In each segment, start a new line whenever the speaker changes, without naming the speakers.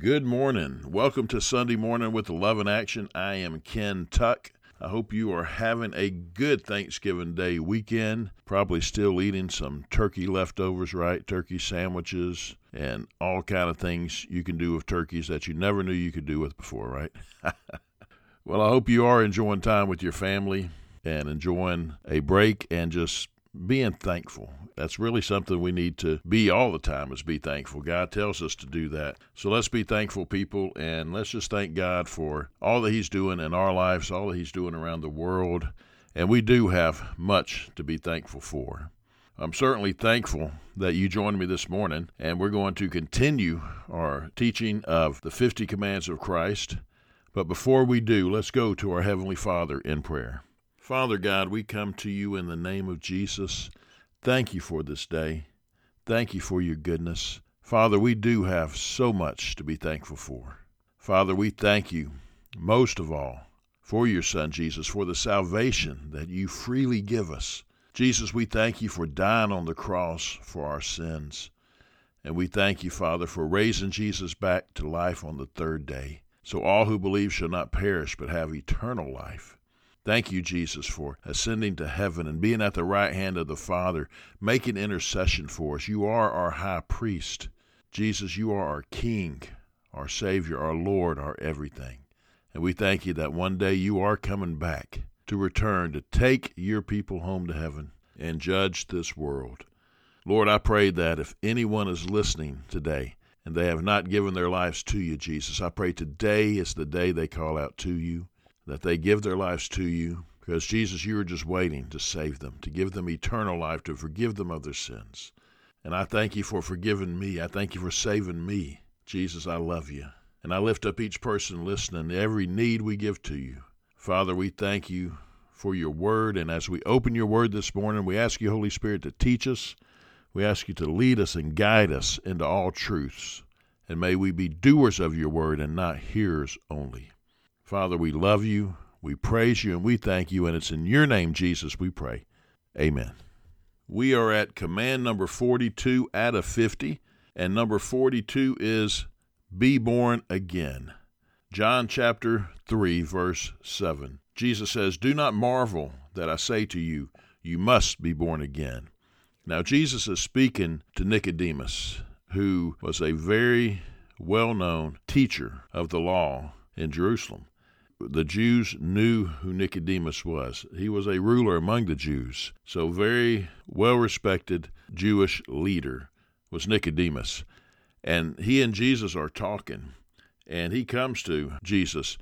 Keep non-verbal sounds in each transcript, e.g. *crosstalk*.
Good morning. Welcome to Sunday Morning with Love in Action. I am Ken Tuck. I hope you are having a good Thanksgiving Day weekend. Probably still eating some turkey leftovers, right? Turkey sandwiches and all kind of things you can do with turkeys that you never knew you could do with before, right? *laughs* well, I hope you are enjoying time with your family and enjoying a break and just being thankful. That's really something we need to be all the time is be thankful. God tells us to do that. So let's be thankful people and let's just thank God for all that he's doing in our lives, all that he's doing around the world. And we do have much to be thankful for. I'm certainly thankful that you joined me this morning, and we're going to continue our teaching of the 50 commands of Christ. But before we do, let's go to our Heavenly Father in prayer. Father God, we come to you in the name of Jesus. Thank you for this day. Thank you for your goodness. Father, we do have so much to be thankful for. Father, we thank you most of all for your Son, Jesus, for the salvation that you freely give us. Jesus, we thank you for dying on the cross for our sins. And we thank you, Father, for raising Jesus back to life on the third day, so all who believe shall not perish but have eternal life. Thank you, Jesus, for ascending to heaven and being at the right hand of the Father, making intercession for us. You are our high priest. Jesus, you are our King, our Savior, our Lord, our everything. And we thank you that one day you are coming back to return to take your people home to heaven and judge this world. Lord, I pray that if anyone is listening today and they have not given their lives to you, Jesus, I pray today is the day they call out to you that they give their lives to you because Jesus, you are just waiting to save them, to give them eternal life, to forgive them of their sins. And I thank you for forgiving me. I thank you for saving me. Jesus, I love you. And I lift up each person listening, every need we give to you. Father, we thank you for your word. And as we open your word this morning, we ask you, Holy Spirit, to teach us. We ask you to lead us and guide us into all truths. And may we be doers of your word and not hearers only. Father, we love you, we praise you, and we thank you. And it's in your name, Jesus, we pray. Amen. We are at command number 42 out of 50, and number 42 is be born again. John chapter 3, verse 7. Jesus says, Do not marvel that I say to you, you must be born again. Now, Jesus is speaking to Nicodemus, who was a very well known teacher of the law in Jerusalem the Jews knew who Nicodemus was. He was a ruler among the Jews, so very well respected Jewish leader was Nicodemus. And he and Jesus are talking, and he comes to Jesus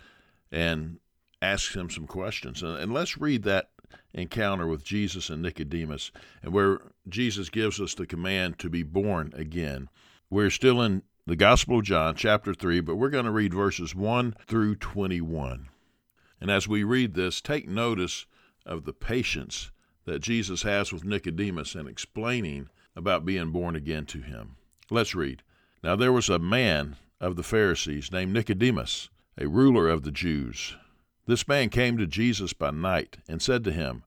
and asks him some questions. And, and let's read that encounter with Jesus and Nicodemus, and where Jesus gives us the command to be born again. We're still in the Gospel of John, chapter 3, but we're going to read verses 1 through 21. And as we read this, take notice of the patience that Jesus has with Nicodemus in explaining about being born again to him. Let's read. Now there was a man of the Pharisees named Nicodemus, a ruler of the Jews. This man came to Jesus by night and said to him,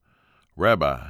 Rabbi,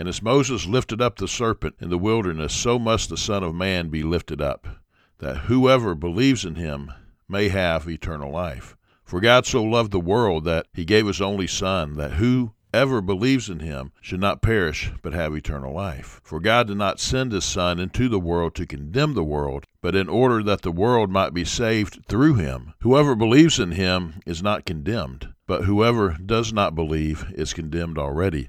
And as Moses lifted up the serpent in the wilderness, so must the Son of Man be lifted up, that whoever believes in him may have eternal life. For God so loved the world that he gave his only Son, that whoever believes in him should not perish, but have eternal life. For God did not send his Son into the world to condemn the world, but in order that the world might be saved through him. Whoever believes in him is not condemned, but whoever does not believe is condemned already,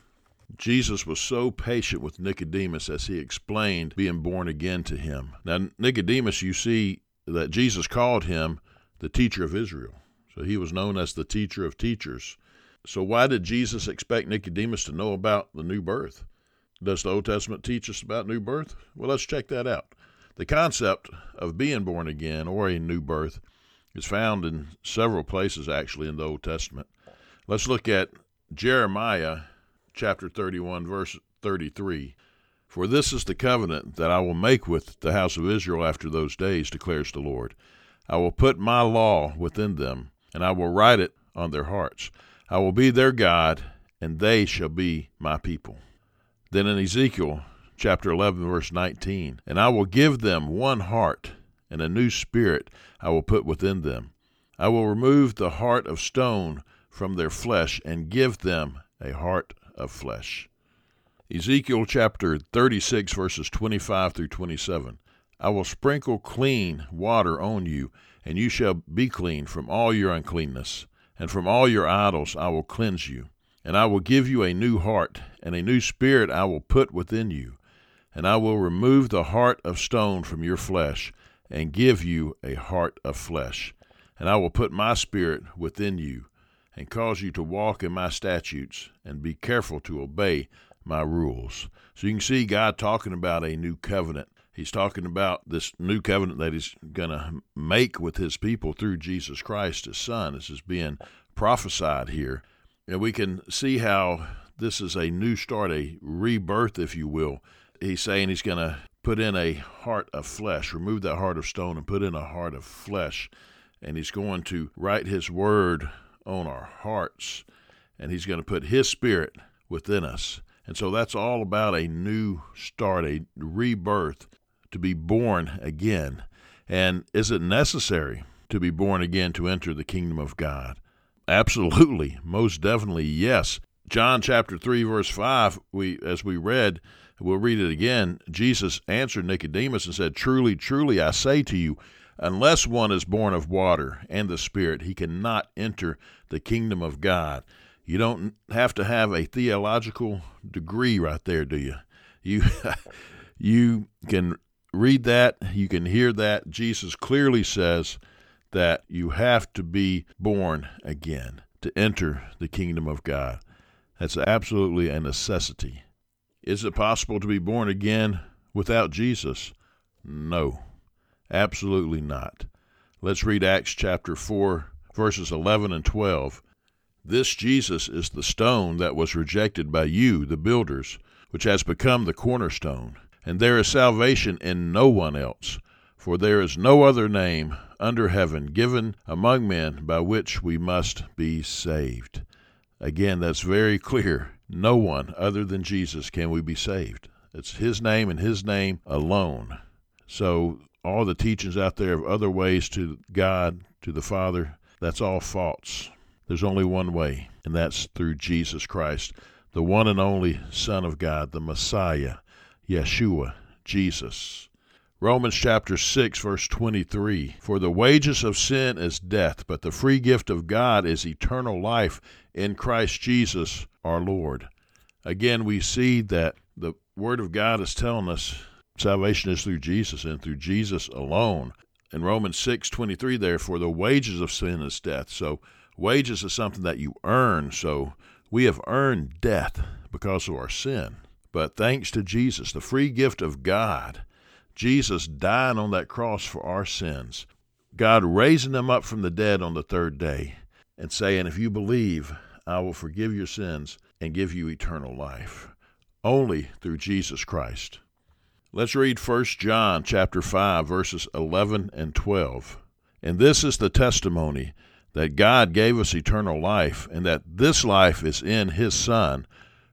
Jesus was so patient with Nicodemus as he explained being born again to him. Now, Nicodemus, you see that Jesus called him the teacher of Israel. So he was known as the teacher of teachers. So, why did Jesus expect Nicodemus to know about the new birth? Does the Old Testament teach us about new birth? Well, let's check that out. The concept of being born again or a new birth is found in several places actually in the Old Testament. Let's look at Jeremiah chapter 31, verse 33. For this is the covenant that I will make with the house of Israel after those days, declares the Lord. I will put my law within them, and I will write it on their hearts. I will be their God, and they shall be my people. Then in Ezekiel chapter 11, verse 19, and I will give them one heart, and a new spirit I will put within them. I will remove the heart of stone from their flesh, and give them a heart of flesh. Ezekiel chapter 36, verses 25 through 27. I will sprinkle clean water on you, and you shall be clean from all your uncleanness, and from all your idols I will cleanse you. And I will give you a new heart, and a new spirit I will put within you. And I will remove the heart of stone from your flesh, and give you a heart of flesh. And I will put my spirit within you, and cause you to walk in my statutes and be careful to obey my rules. So you can see God talking about a new covenant. He's talking about this new covenant that he's going to make with his people through Jesus Christ, his son. This is being prophesied here. And we can see how this is a new start, a rebirth, if you will. He's saying he's going to put in a heart of flesh, remove that heart of stone and put in a heart of flesh. And he's going to write his word on our hearts, and He's going to put His Spirit within us. And so that's all about a new start, a rebirth, to be born again. And is it necessary to be born again to enter the kingdom of God? Absolutely, most definitely, yes. John chapter 3 verse 5, we as we read, we'll read it again. Jesus answered Nicodemus and said, "Truly, truly I say to you, Unless one is born of water and the Spirit, he cannot enter the kingdom of God. You don't have to have a theological degree right there, do you? You *laughs* you can read that, you can hear that. Jesus clearly says that you have to be born again to enter the kingdom of God. That's absolutely a necessity. Is it possible to be born again without Jesus? No. Absolutely not. Let's read Acts chapter 4, verses 11 and 12. This Jesus is the stone that was rejected by you, the builders, which has become the cornerstone. And there is salvation in no one else, for there is no other name under heaven given among men by which we must be saved. Again, that's very clear. No one other than Jesus can we be saved. It's His name and His name alone. So all the teachings out there of other ways to God, to the Father, that's all false. There's only one way, and that's through Jesus Christ, the one and only Son of God, the Messiah, Yeshua, Jesus. Romans chapter 6, verse 23 For the wages of sin is death, but the free gift of God is eternal life in Christ Jesus our Lord. Again, we see that the Word of God is telling us Salvation is through Jesus and through Jesus alone. In Romans 6:23 therefore the wages of sin is death. So wages is something that you earn. So We have earned death because of our sin. But thanks to Jesus, the free gift of God, Jesus dying on that cross for our sins, God raising them up from the dead on the third day, and saying, If you believe, I will forgive your sins and give you eternal life. Only through Jesus Christ. Let's read 1 John chapter 5 verses 11 and 12. And this is the testimony that God gave us eternal life and that this life is in his son.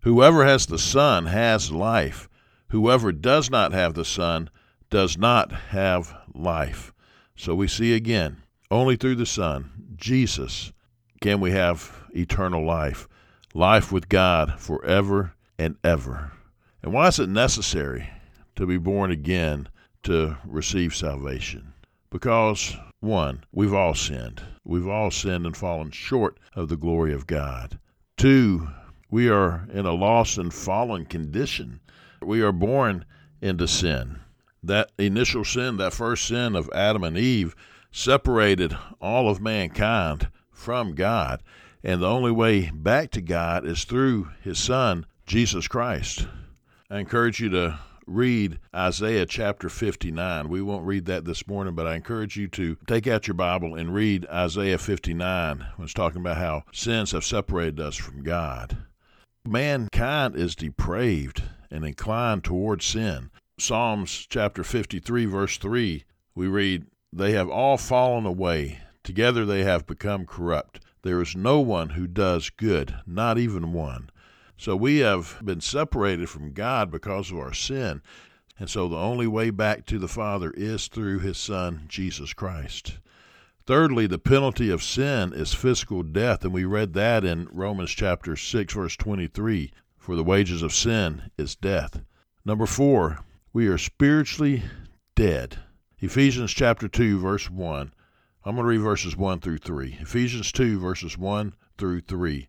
Whoever has the son has life. Whoever does not have the son does not have life. So we see again, only through the son, Jesus, can we have eternal life, life with God forever and ever. And why is it necessary to be born again to receive salvation? Because, one, we've all sinned. We've all sinned and fallen short of the glory of God. Two, we are in a lost and fallen condition. We are born into sin. That initial sin, that first sin of Adam and Eve, separated all of mankind from God. And the only way back to God is through His Son, Jesus Christ. I encourage you to read Isaiah chapter 59. We won't read that this morning, but I encourage you to take out your Bible and read Isaiah 59 when it's talking about how sins have separated us from God. Mankind is depraved and inclined toward sin. Psalms chapter 53, verse 3, we read, They have all fallen away. Together they have become corrupt. There is no one who does good, not even one. So we have been separated from God because of our sin. And so the only way back to the Father is through His Son, Jesus Christ. Thirdly, the penalty of sin is physical death, and we read that in Romans chapter 6, verse 23 for the wages of sin is death. Number four, we are spiritually dead. Ephesians chapter 2, verse 1 I'm going to read verses 1 through 3. Ephesians 2, verses 1 through 3.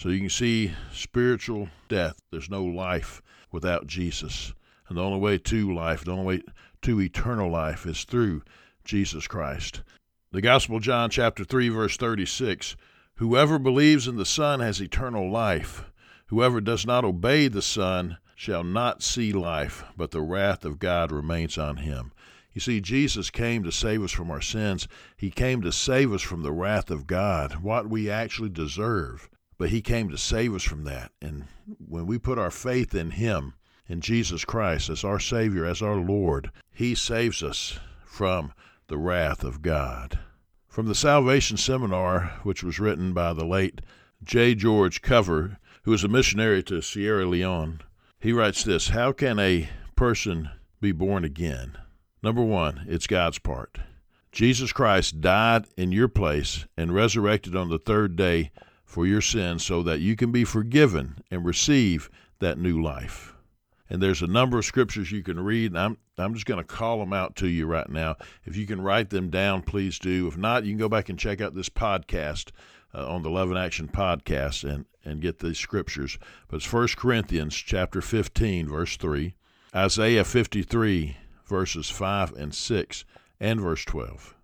So you can see spiritual death. There's no life without Jesus. And the only way to life, the only way to eternal life is through Jesus Christ. The Gospel of John, chapter 3, verse 36 Whoever believes in the Son has eternal life. Whoever does not obey the Son shall not see life, but the wrath of God remains on him. You see, Jesus came to save us from our sins. He came to save us from the wrath of God, what we actually deserve. But He came to save us from that. And when we put our faith in Him, in Jesus Christ, as our Savior, as our Lord, He saves us from the wrath of God. From the Salvation Seminar, which was written by the late J. George Cover, who was a missionary to Sierra Leone, he writes this How can a person be born again? Number one, it's God's part. Jesus Christ died in your place and resurrected on the third day for your sins so that you can be forgiven and receive that new life. And there's a number of scriptures you can read, and I'm, I'm just going to call them out to you right now. If you can write them down, please do. If not, you can go back and check out this podcast uh, on the Love in Action podcast and, and get these scriptures. But it's 1 Corinthians chapter 15, verse 3, Isaiah 53, verses 5 and 6, and verse 12.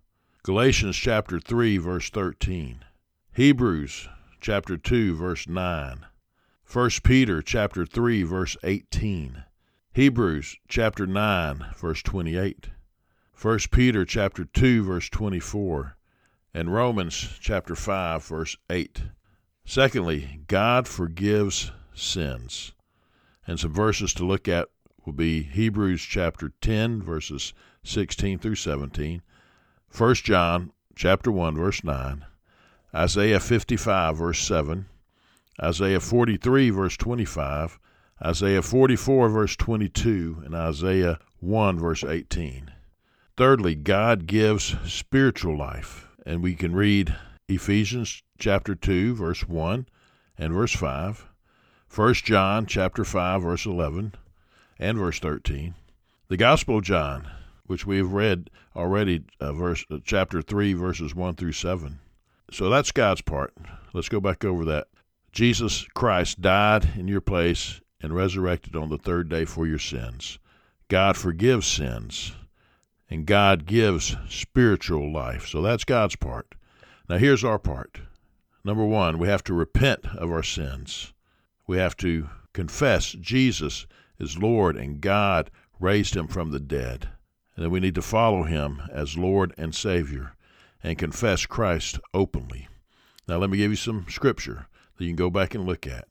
Galatians chapter 3, verse 13. Hebrews chapter 2, verse 9. 1 Peter chapter 3, verse 18. Hebrews chapter 9, verse 28. 1 Peter chapter 2, verse 24. And Romans chapter 5, verse 8. Secondly, God forgives sins. And some verses to look at will be Hebrews chapter 10 verses 16 through 17, 1 John chapter 1 verse 9, Isaiah 55 verse 7, Isaiah 43 verse 25, Isaiah 44 verse 22, and Isaiah 1 verse 18. Thirdly, God gives spiritual life, and we can read Ephesians chapter 2 verse 1 and verse 5, 1 John chapter 5 verse 11, and verse 13. The Gospel of John, which we have read already, uh, verse uh, chapter 3, verses 1 through 7. So that's God's part. Let's go back over that. Jesus Christ died in your place and resurrected on the third day for your sins. God forgives sins, and God gives spiritual life. So that's God's part. Now, here's our part. Number one, we have to repent of our sins. We have to confess Jesus is Lord and God raised him from the dead. And then we need to follow him as Lord and Savior and confess Christ openly. Now, let me give you some scripture that you can go back and look at.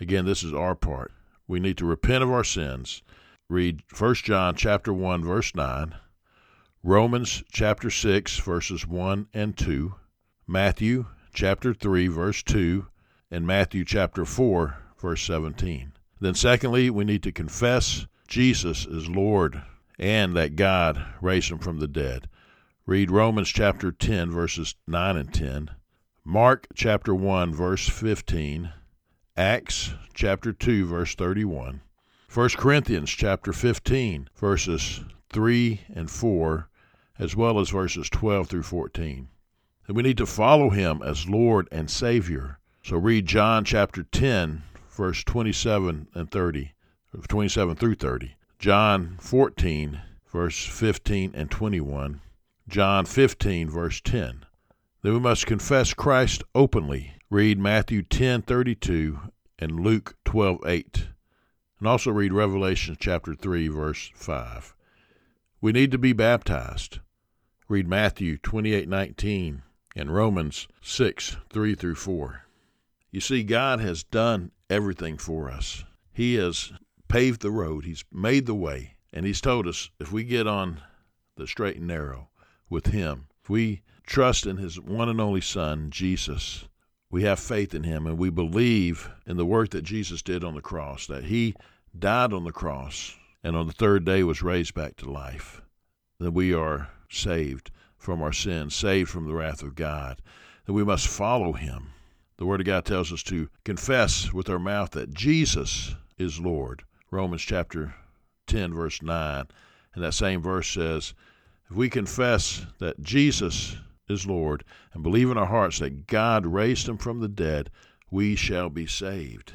Again, this is our part. We need to repent of our sins. Read 1 John chapter 1 verse 9, Romans chapter 6 verses 1 and 2, Matthew chapter 3 verse 2, and Matthew chapter 4 verse 17. Then secondly, we need to confess Jesus is Lord and that God raised him from the dead. Read Romans chapter 10, verses 9 and 10, Mark chapter 1, verse 15, Acts chapter 2, verse 31, 1 Corinthians chapter 15, verses 3 and 4, as well as verses 12 through 14. And we need to follow him as Lord and Savior. So read John chapter 10, verse 27 and 30, 27 through 30. John 14, verse 15 and 21. John 15, verse 10. Then we must confess Christ openly. Read Matthew 10:32 and Luke 12:8. And also read Revelation chapter 3 verse 5. We need to be baptized. Read Matthew 28:19 and Romans 6 3 through 4. You see, God has done everything for us. He has paved the road, He's made the way, and He's told us if we get on the straight and narrow, with Him. If we trust in His one and only Son, Jesus, we have faith in Him and we believe in the work that Jesus did on the cross, that He died on the cross and on the third day was raised back to life, that we are saved from our sins, saved from the wrath of God, that we must follow Him. The Word of God tells us to confess with our mouth that Jesus is Lord. Romans chapter 10, verse 9. And that same verse says, if we confess that Jesus is Lord and believe in our hearts that God raised him from the dead, we shall be saved.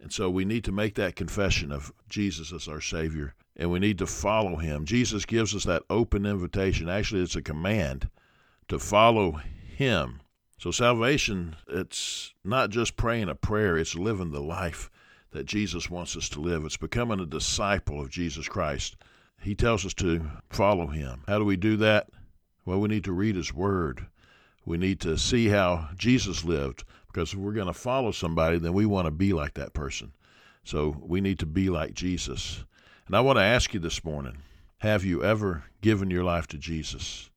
And so we need to make that confession of Jesus as our Savior and we need to follow him. Jesus gives us that open invitation. Actually, it's a command to follow him. So salvation, it's not just praying a prayer, it's living the life that Jesus wants us to live. It's becoming a disciple of Jesus Christ. He tells us to follow him. How do we do that? Well, we need to read his word. We need to see how Jesus lived because if we're going to follow somebody, then we want to be like that person. So we need to be like Jesus. And I want to ask you this morning have you ever given your life to Jesus?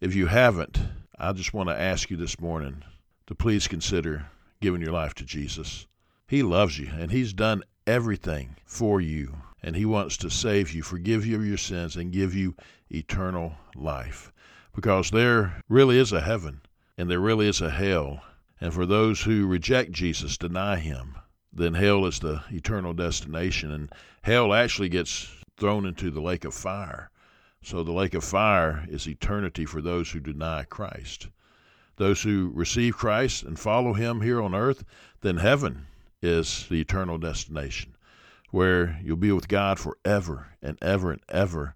If you haven't, I just want to ask you this morning to please consider giving your life to Jesus. He loves you and He's done everything for you and He wants to save you, forgive you of your sins, and give you eternal life. Because there really is a heaven, and there really is a hell. And for those who reject Jesus, deny Him, then hell is the eternal destination. And hell actually gets thrown into the lake of fire. So the lake of fire is eternity for those who deny Christ. Those who receive Christ and follow Him here on earth, then heaven is the eternal destination where you'll be with God forever and ever and ever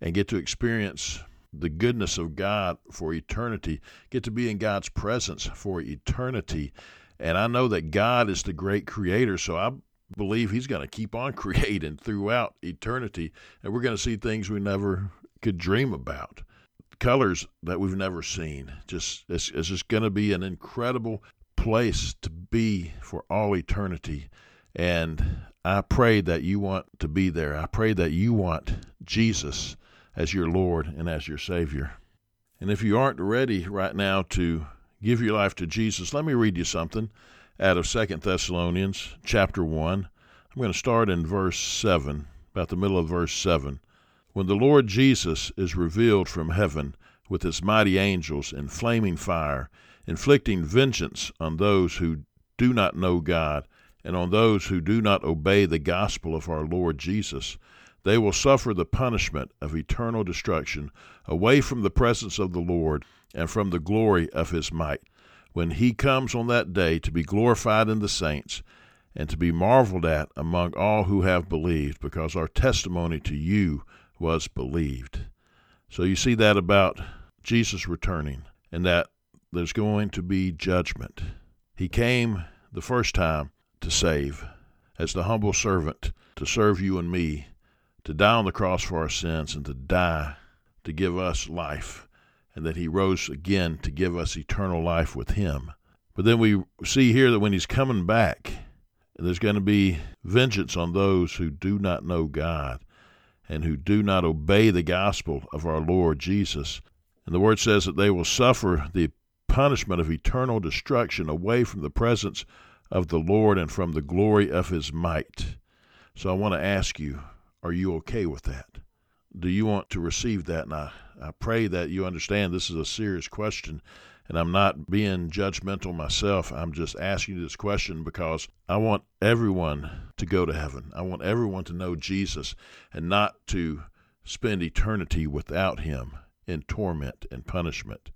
and get to experience the goodness of God for eternity, get to be in God's presence for eternity. And I know that God is the great creator, so I believe He's going to keep on *laughs* creating throughout eternity, and we're going to see things we never could dream about. Colors that we've never seen. Just it's, it's just going to be an incredible place to be for all eternity. And I pray that you want to be there. I pray that you want Jesus as your Lord and as your Savior. And if you aren't ready right now to give your life to Jesus, let me read you something out of Second Thessalonians chapter 1. I'm going to start in verse 7, about the middle of verse 7. When the Lord Jesus is revealed from heaven with his mighty angels in flaming fire, inflicting vengeance on those who do not know God and on those who do not obey the gospel of our Lord Jesus, they will suffer the punishment of eternal destruction away from the presence of the Lord and from the glory of his might, when he comes on that day to be glorified in the saints and to be marveled at among all who have believed, because our testimony to you was believed. So you see that about Jesus returning, and that there's going to be judgment. He came the first time to save, as the humble servant, to serve you and me, to die on the cross for our sins, and to die to give us life, and that he rose again to give us eternal life with him. But then we see here that when he's coming back, there's going to be vengeance on those who do not know God and who do not obey the gospel of our Lord Jesus. And the word says that they will suffer the punishment of eternal destruction away from the presence of the Lord and from the glory of his might. So I want to ask you, are you okay with that? Do you want to receive that? And I, I pray that you understand this is a serious question and I'm not being judgmental myself. I'm just asking this question because I want everyone to go to heaven. I want everyone to know Jesus and not to spend eternity without him in torment and punishment.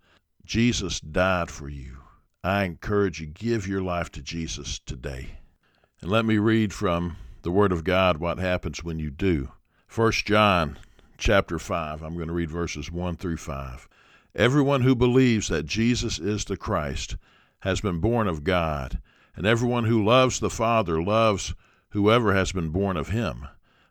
Jesus died for you. I encourage you give your life to Jesus today. And let me read from the word of God what happens when you do. 1 John chapter 5. I'm going to read verses 1 through 5. Everyone who believes that Jesus is the Christ has been born of God, and everyone who loves the Father loves whoever has been born of him.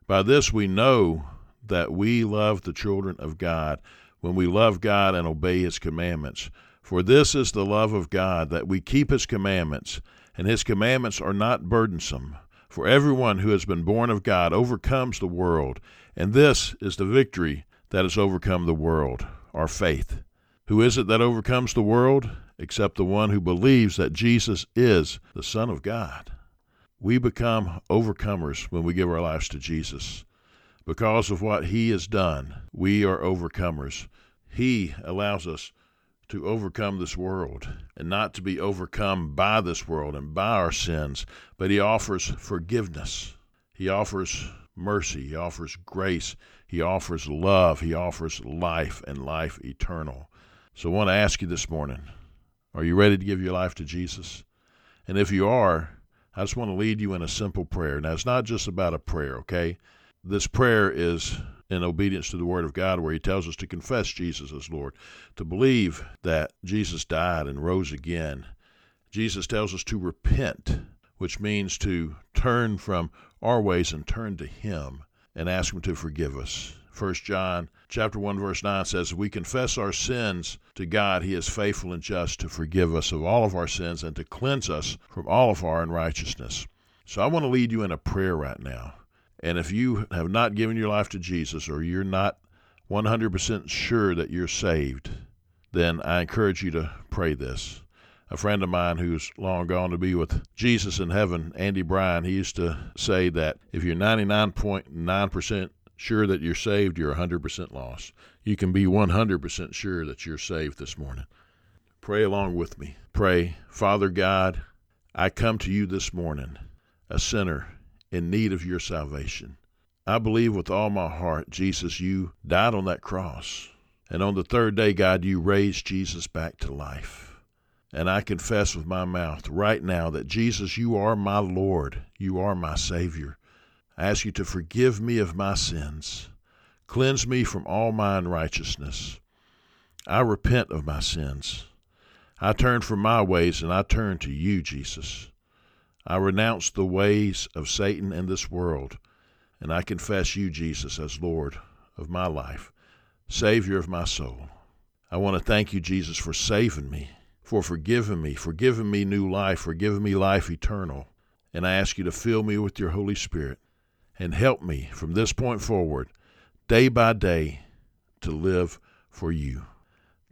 By this we know that we love the children of God when we love God and obey his commandments. For this is the love of God, that we keep his commandments, and his commandments are not burdensome. For everyone who has been born of God overcomes the world, and this is the victory that has overcome the world, our faith. Who is it that overcomes the world? Except the one who believes that Jesus is the Son of God. We become overcomers when we give our lives to Jesus. Because of what He has done, we are overcomers. He allows us to overcome this world and not to be overcome by this world and by our sins, but He offers forgiveness. He offers mercy. He offers grace. He offers love. He offers life and life eternal. So I want to ask you this morning are you ready to give your life to Jesus? And if you are, I just want to lead you in a simple prayer. Now, it's not just about a prayer, okay? This prayer is in obedience to the Word of God, where He tells us to confess Jesus as Lord, to believe that Jesus died and rose again. Jesus tells us to repent, which means to turn from our ways and turn to Him and ask Him to forgive us. 1 John chapter 1 verse 9 says, "We confess our sins to God, he is faithful and just to forgive us of all of our sins and to cleanse us from all of our unrighteousness." So I want to lead you in a prayer right now. And if you have not given your life to Jesus or you're not 100% sure that you're saved, then I encourage you to pray this. A friend of mine who's long gone to be with Jesus in heaven, Andy Bryan, he used to say that if you're 99.9% sure that you're saved, you're 100% lost. You can be 100% sure that you're saved this morning. Pray along with me. Pray, Father God, I come to you this morning, a sinner in need of your salvation. I believe with all my heart, Jesus, you died on that cross. And on the third day, God, you raised Jesus back to life. And I confess with my mouth right now that Jesus, you are my Lord. You are my Savior. I ask you to forgive me of my sins. Cleanse me from all my unrighteousness. I repent of my sins. I turn from my ways and I turn to you, Jesus. I renounce the ways of Satan and this world, and I confess you, Jesus, as Lord of my life, Savior of my soul. I want to thank you, Jesus, for saving me, for forgiving me, for giving me new life, for giving me life eternal. And I ask you to fill me with your Holy Spirit and help me from this point forward, day by day, to live for you.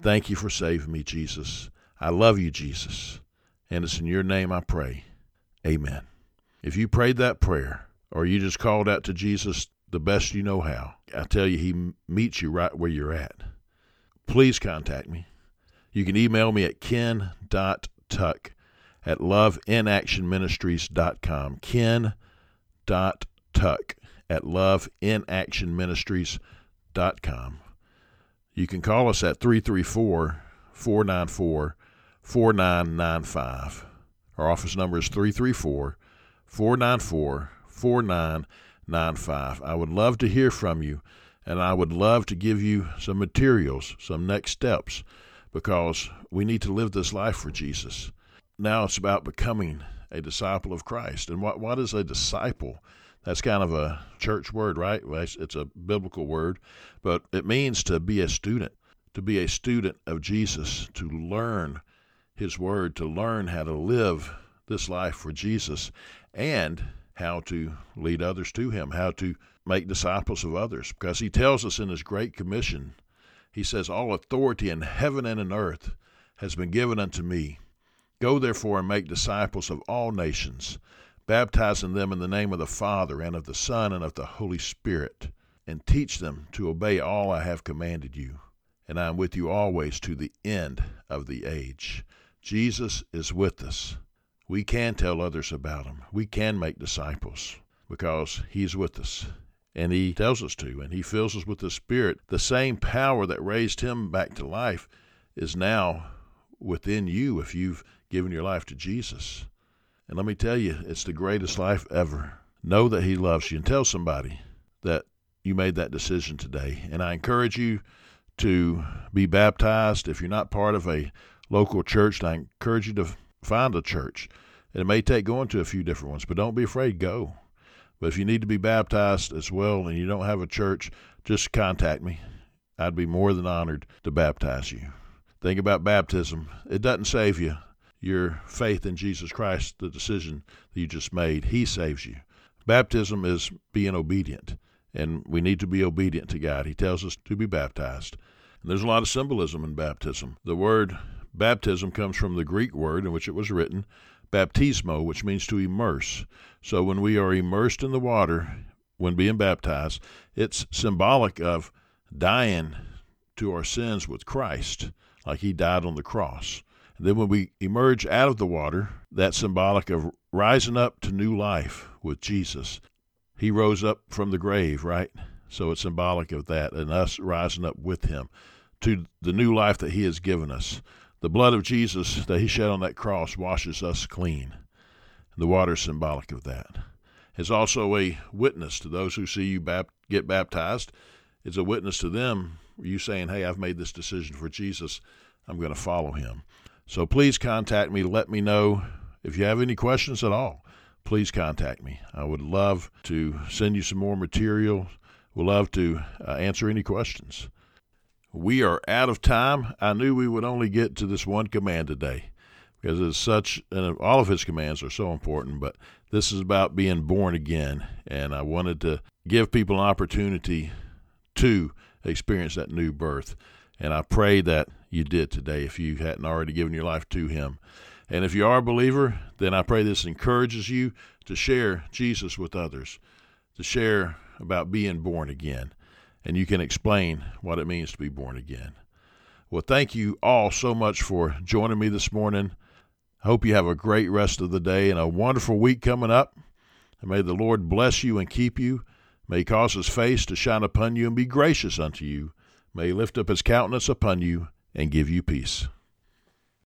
Thank you for saving me, Jesus. I love you, Jesus. And it's in your name I pray. Amen. If you prayed that prayer, or you just called out to Jesus the best you know how, I tell you, He meets you right where you're at. Please contact me. You can email me at ken.tuck at loveinactionministries.com. Ken.tuck tuck at loveinactionministries.com. You can call us at 334 494 4995. Our office number is 334 494 4995. I would love to hear from you, and I would love to give you some materials, some next steps, because we need to live this life for Jesus. Now it's about becoming a disciple of Christ. And what, what is a disciple? That's kind of a church word, right? It's a biblical word, but it means to be a student, to be a student of Jesus, to learn His Word, to learn how to live this life for Jesus, and how to lead others to Him, how to make disciples of others. Because He tells us in His Great Commission, He says, All authority in heaven and in earth has been given unto me. Go therefore and make disciples of all nations, baptizing them in the name of the Father, and of the Son, and of the Holy Spirit, and teach them to obey all I have commanded you. And I am with you always to the end of the age. Jesus is with us. We can tell others about him. We can make disciples because he's with us. And he tells us to, and he fills us with the Spirit. The same power that raised him back to life is now within you if you've given your life to Jesus. And let me tell you, it's the greatest life ever. Know that He loves you and tell somebody that you made that decision today. And I encourage you to be baptized. If you're not part of a local church, I encourage you to find a church. And it may take going to a few different ones, but don't be afraid, go. But if you need to be baptized as well and you don't have a church, just contact me. I'd be more than honored to baptize you. Think about baptism. It doesn't save you, your faith in Jesus Christ, the decision that you just made. He saves you. Baptism is being obedient, and we need to be obedient to God. He tells us to be baptized. And there's a lot of symbolism in baptism. The word baptism comes from the Greek word in which it was written, baptismo, which means to immerse. So when we are immersed in the water, when being baptized, it's symbolic of dying to our sins with Christ, like he died on the cross. And Then, when we emerge out of the water, that's symbolic of rising up to new life with Jesus. He rose up from the grave, right? So it's symbolic of that and us rising up with him to the new life that he has given us. The blood of Jesus that he shed on that cross washes us clean. The water is symbolic of that. It's also a witness to those who see you bap- get baptized. It's a witness to them, you saying, Hey, I've made this decision for Jesus. I'm going to follow him. So please contact me. Let me know if you have any questions at all. Please contact me. I would love to send you some more material. We'd love to uh, answer any questions. We are out of time. I knew we would only get to this one command today because it's such, and all of his commands are so important, but this is about being born again. And I wanted to give people an opportunity to experience that new birth. And I pray that you did today if you hadn't already given your life to Him. And if you are a believer, then I pray this encourages you to share Jesus with others, to share about being born again. And you can explain what it means to be born again. Well, thank you all so much for joining me this morning. I hope you have a great rest of the day and a wonderful week coming up. And may the Lord bless you and keep you. May he cause his face to shine upon you and be gracious unto you. May he lift up his countenance upon you and give you peace.